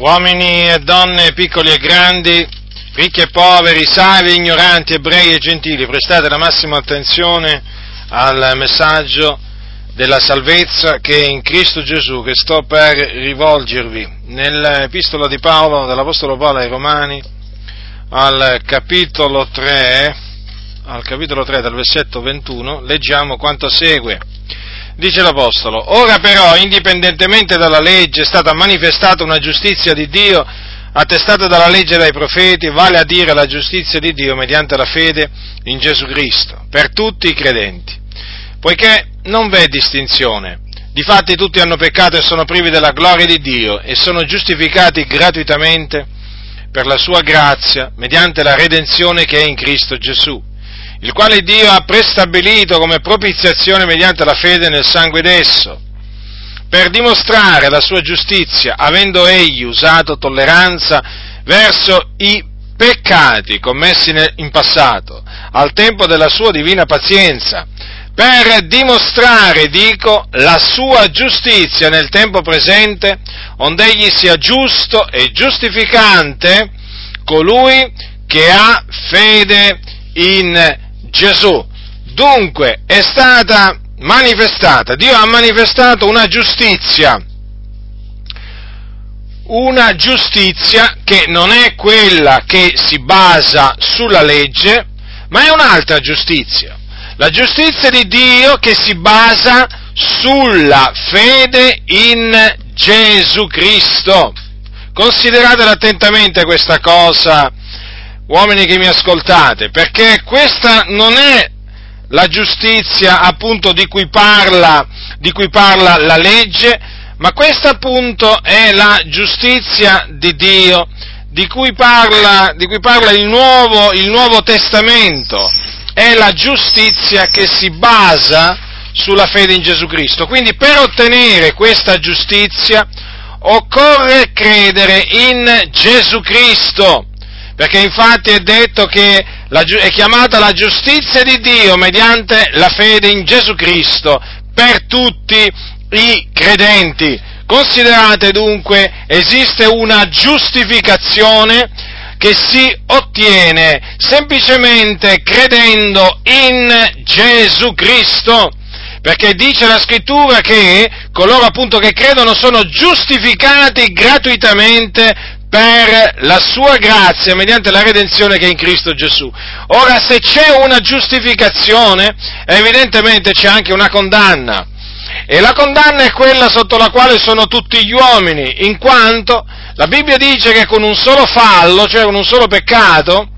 uomini e donne, piccoli e grandi, ricchi e poveri, savi e ignoranti, ebrei e gentili, prestate la massima attenzione al messaggio della salvezza che è in Cristo Gesù che sto per rivolgervi. Nell'epistola di Paolo, dell'Apostolo Paolo ai Romani, al capitolo 3, al capitolo 3 dal versetto 21, leggiamo quanto segue. Dice l'Apostolo, ora però, indipendentemente dalla legge, è stata manifestata una giustizia di Dio attestata dalla legge e dai profeti, vale a dire la giustizia di Dio mediante la fede in Gesù Cristo, per tutti i credenti, poiché non v'è distinzione. Difatti tutti hanno peccato e sono privi della gloria di Dio e sono giustificati gratuitamente per la sua grazia mediante la redenzione che è in Cristo Gesù il quale Dio ha prestabilito come propiziazione mediante la fede nel sangue d'esso, per dimostrare la sua giustizia, avendo egli usato tolleranza verso i peccati commessi in passato, al tempo della sua divina pazienza, per dimostrare, dico, la sua giustizia nel tempo presente, onde egli sia giusto e giustificante colui che ha fede in Gesù. Dunque è stata manifestata, Dio ha manifestato una giustizia, una giustizia che non è quella che si basa sulla legge, ma è un'altra giustizia. La giustizia di Dio che si basa sulla fede in Gesù Cristo. Consideratela attentamente questa cosa uomini che mi ascoltate, perché questa non è la giustizia appunto di cui parla, di cui parla la legge, ma questa appunto è la giustizia di Dio di cui parla, di cui parla il, nuovo, il Nuovo Testamento, è la giustizia che si basa sulla fede in Gesù Cristo. Quindi per ottenere questa giustizia occorre credere in Gesù Cristo perché infatti è detto che la, è chiamata la giustizia di Dio mediante la fede in Gesù Cristo per tutti i credenti. Considerate dunque, esiste una giustificazione che si ottiene semplicemente credendo in Gesù Cristo. Perché dice la scrittura che coloro appunto che credono sono giustificati gratuitamente per la sua grazia mediante la redenzione che è in Cristo Gesù. Ora, se c'è una giustificazione, evidentemente c'è anche una condanna. E la condanna è quella sotto la quale sono tutti gli uomini, in quanto la Bibbia dice che con un solo fallo, cioè con un solo peccato,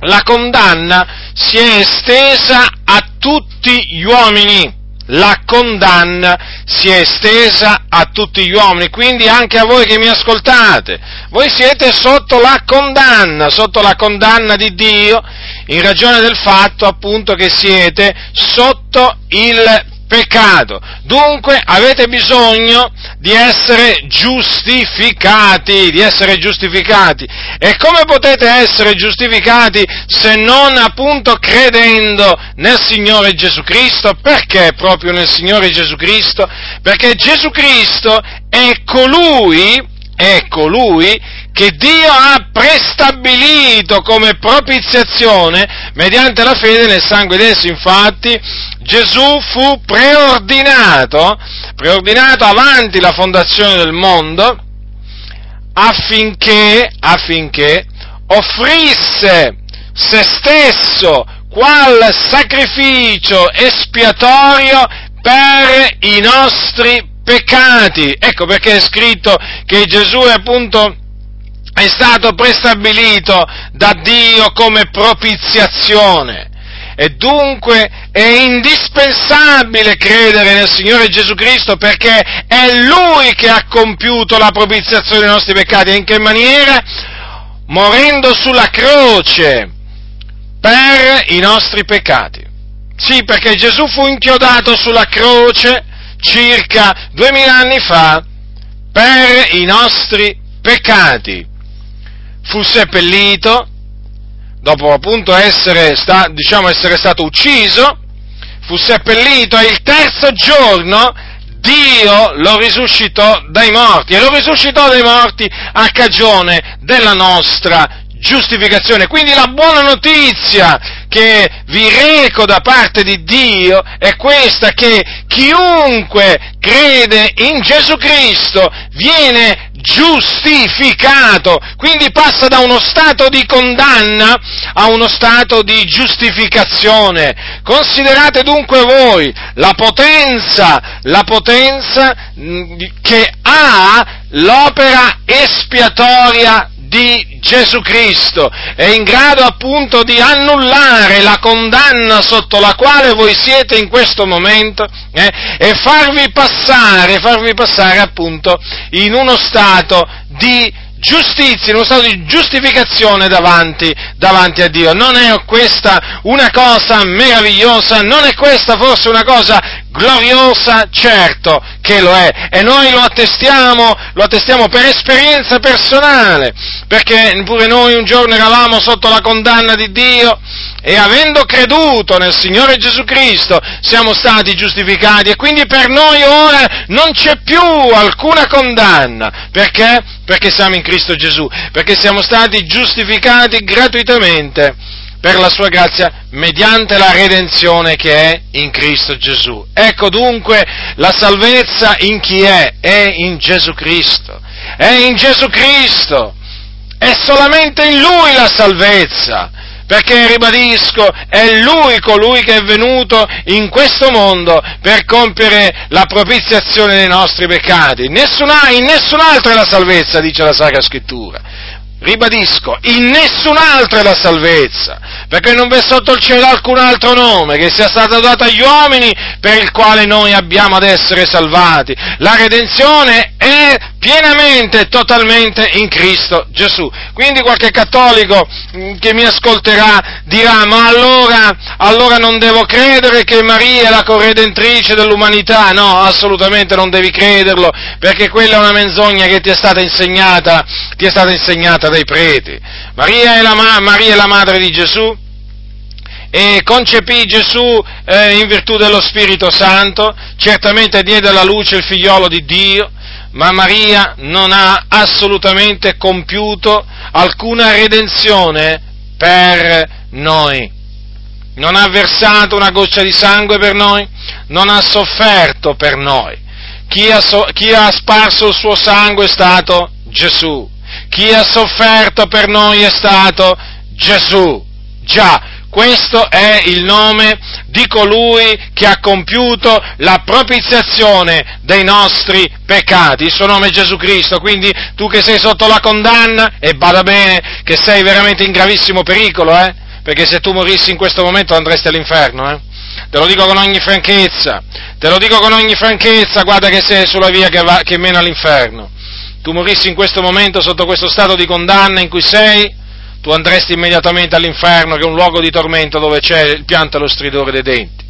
la condanna si è estesa a tutti gli uomini la condanna si è estesa a tutti gli uomini, quindi anche a voi che mi ascoltate. Voi siete sotto la condanna, sotto la condanna di Dio, in ragione del fatto appunto che siete sotto il peccato. Dunque avete bisogno di essere giustificati, di essere giustificati. E come potete essere giustificati se non appunto credendo nel Signore Gesù Cristo? Perché proprio nel Signore Gesù Cristo? Perché Gesù Cristo è colui, è colui che Dio ha prestabilito come propiziazione mediante la fede nel sangue d'esso. Infatti Gesù fu preordinato, preordinato avanti la fondazione del mondo affinché, affinché offrisse se stesso qual sacrificio espiatorio per i nostri peccati. Ecco perché è scritto che Gesù è appunto è stato prestabilito da Dio come propiziazione. E dunque è indispensabile credere nel Signore Gesù Cristo perché è Lui che ha compiuto la propiziazione dei nostri peccati. E in che maniera? Morendo sulla croce per i nostri peccati. Sì, perché Gesù fu inchiodato sulla croce circa duemila anni fa per i nostri peccati fu seppellito, dopo appunto essere, sta, diciamo, essere stato ucciso, fu seppellito e il terzo giorno Dio lo risuscitò dai morti e lo risuscitò dai morti a cagione della nostra giustificazione. Quindi la buona notizia che vi reco da parte di Dio è questa che chiunque crede in Gesù Cristo viene giustificato, quindi passa da uno stato di condanna a uno stato di giustificazione. Considerate dunque voi la potenza, la potenza che ha l'opera espiatoria di Gesù Cristo, è in grado appunto di annullare la condanna sotto la quale voi siete in questo momento eh, e farvi passare, farvi passare appunto in uno stato di giustizia, in uno stato di giustificazione davanti, davanti, a Dio. Non è questa una cosa meravigliosa? Non è questa forse una cosa gloriosa? Certo che lo è. E noi lo attestiamo, lo attestiamo per esperienza personale, perché pure noi un giorno eravamo sotto la condanna di Dio e avendo creduto nel Signore Gesù Cristo siamo stati giustificati e quindi per noi ora non c'è più alcuna condanna. Perché? Perché siamo in Cristo Gesù, perché siamo stati giustificati gratuitamente per la sua grazia mediante la redenzione che è in Cristo Gesù. Ecco dunque la salvezza in chi è? È in Gesù Cristo. È in Gesù Cristo. È solamente in Lui la salvezza perché ribadisco, è Lui colui che è venuto in questo mondo per compiere la propiziazione dei nostri peccati. Nessuna, in nessun altro è la salvezza, dice la Sacra Scrittura. Ribadisco, in nessun altro è la salvezza, perché non v'è sotto il cielo alcun altro nome che sia stato dato agli uomini per il quale noi abbiamo ad essere salvati. La redenzione è pienamente e totalmente in Cristo Gesù. Quindi qualche cattolico mm, che mi ascolterà dirà, ma allora, allora non devo credere che Maria è la corredentrice dell'umanità? No, assolutamente non devi crederlo, perché quella è una menzogna che ti è stata insegnata, ti è stata insegnata dai preti. Maria è la, Maria è la madre di Gesù, e concepì Gesù eh, in virtù dello Spirito Santo, certamente diede alla luce il figliolo di Dio, ma Maria non ha assolutamente compiuto alcuna redenzione per noi. Non ha versato una goccia di sangue per noi, non ha sofferto per noi. Chi ha, so, chi ha sparso il suo sangue è stato Gesù. Chi ha sofferto per noi è stato Gesù. Già, questo è il nome di colui che ha compiuto la propiziazione dei nostri peccati. Il suo nome è Gesù Cristo, quindi tu che sei sotto la condanna, e bada bene che sei veramente in gravissimo pericolo, eh? Perché se tu morissi in questo momento andresti all'inferno, eh? Te lo dico con ogni franchezza, te lo dico con ogni franchezza, guarda che sei sulla via che, va, che mena all'inferno. Tu morissi in questo momento sotto questo stato di condanna in cui sei, tu andresti immediatamente all'inferno, che è un luogo di tormento dove c'è il pianto e lo stridore dei denti.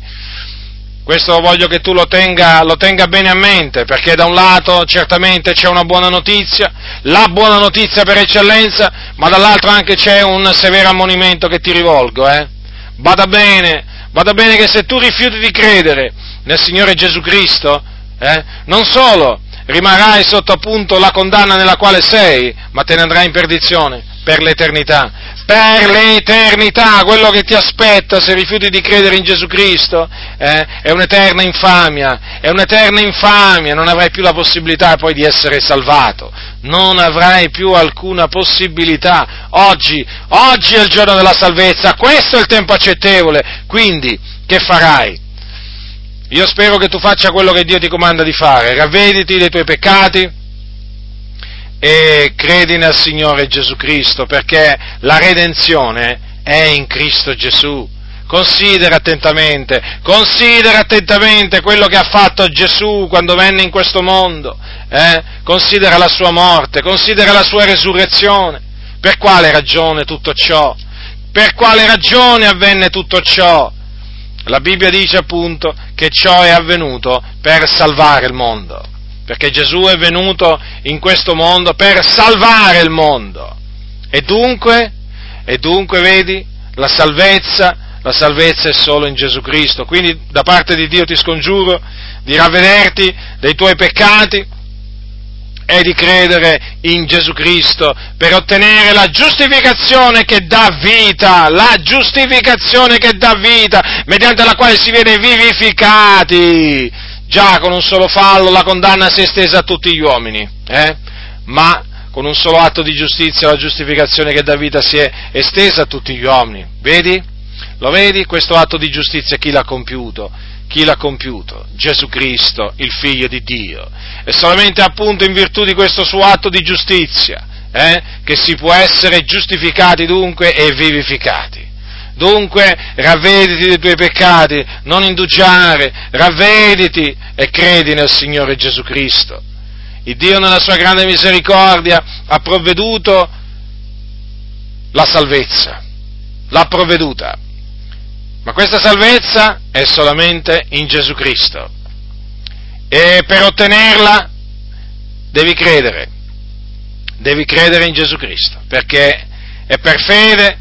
Questo voglio che tu lo tenga, lo tenga, bene a mente, perché da un lato certamente c'è una buona notizia, la buona notizia per eccellenza, ma dall'altro anche c'è un severo ammonimento che ti rivolgo. Eh? Vada bene, vada bene che se tu rifiuti di credere nel Signore Gesù Cristo, eh, non solo rimarrai sotto appunto la condanna nella quale sei, ma te ne andrai in perdizione per l'eternità. Per l'eternità, quello che ti aspetta se rifiuti di credere in Gesù Cristo eh, è un'eterna infamia, è un'eterna infamia, non avrai più la possibilità poi di essere salvato, non avrai più alcuna possibilità. Oggi, oggi è il giorno della salvezza, questo è il tempo accettevole, quindi che farai? Io spero che tu faccia quello che Dio ti comanda di fare, ravvediti dei tuoi peccati, e credi nel Signore Gesù Cristo, perché la redenzione è in Cristo Gesù. Considera attentamente, considera attentamente quello che ha fatto Gesù quando venne in questo mondo, eh? considera la sua morte, considera la sua resurrezione. Per quale ragione tutto ciò? Per quale ragione avvenne tutto ciò? La Bibbia dice appunto che ciò è avvenuto per salvare il mondo perché Gesù è venuto in questo mondo per salvare il mondo. E dunque, e dunque vedi, la salvezza, la salvezza è solo in Gesù Cristo. Quindi da parte di Dio ti scongiuro di ravvederti dei tuoi peccati e di credere in Gesù Cristo per ottenere la giustificazione che dà vita, la giustificazione che dà vita, mediante la quale si viene vivificati. Già con un solo fallo la condanna si è estesa a tutti gli uomini, eh? ma con un solo atto di giustizia la giustificazione che dà vita si è estesa a tutti gli uomini. Vedi? Lo vedi? Questo atto di giustizia chi l'ha compiuto? Chi l'ha compiuto? Gesù Cristo, il Figlio di Dio. È solamente appunto in virtù di questo suo atto di giustizia eh, che si può essere giustificati dunque e vivificati. Dunque ravvediti dei tuoi peccati, non indugiare, ravvediti e credi nel Signore Gesù Cristo. Il Dio nella sua grande misericordia ha provveduto la salvezza, l'ha provveduta. Ma questa salvezza è solamente in Gesù Cristo. E per ottenerla devi credere, devi credere in Gesù Cristo, perché è per fede,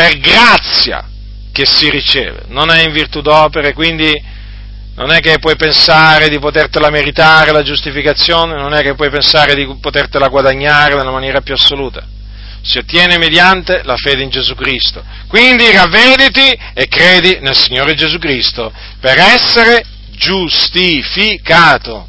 per grazia che si riceve, non è in virtù d'opere, quindi non è che puoi pensare di potertela meritare la giustificazione, non è che puoi pensare di potertela guadagnare nella maniera più assoluta. Si ottiene mediante la fede in Gesù Cristo. Quindi ravvediti e credi nel Signore Gesù Cristo per essere giustificato.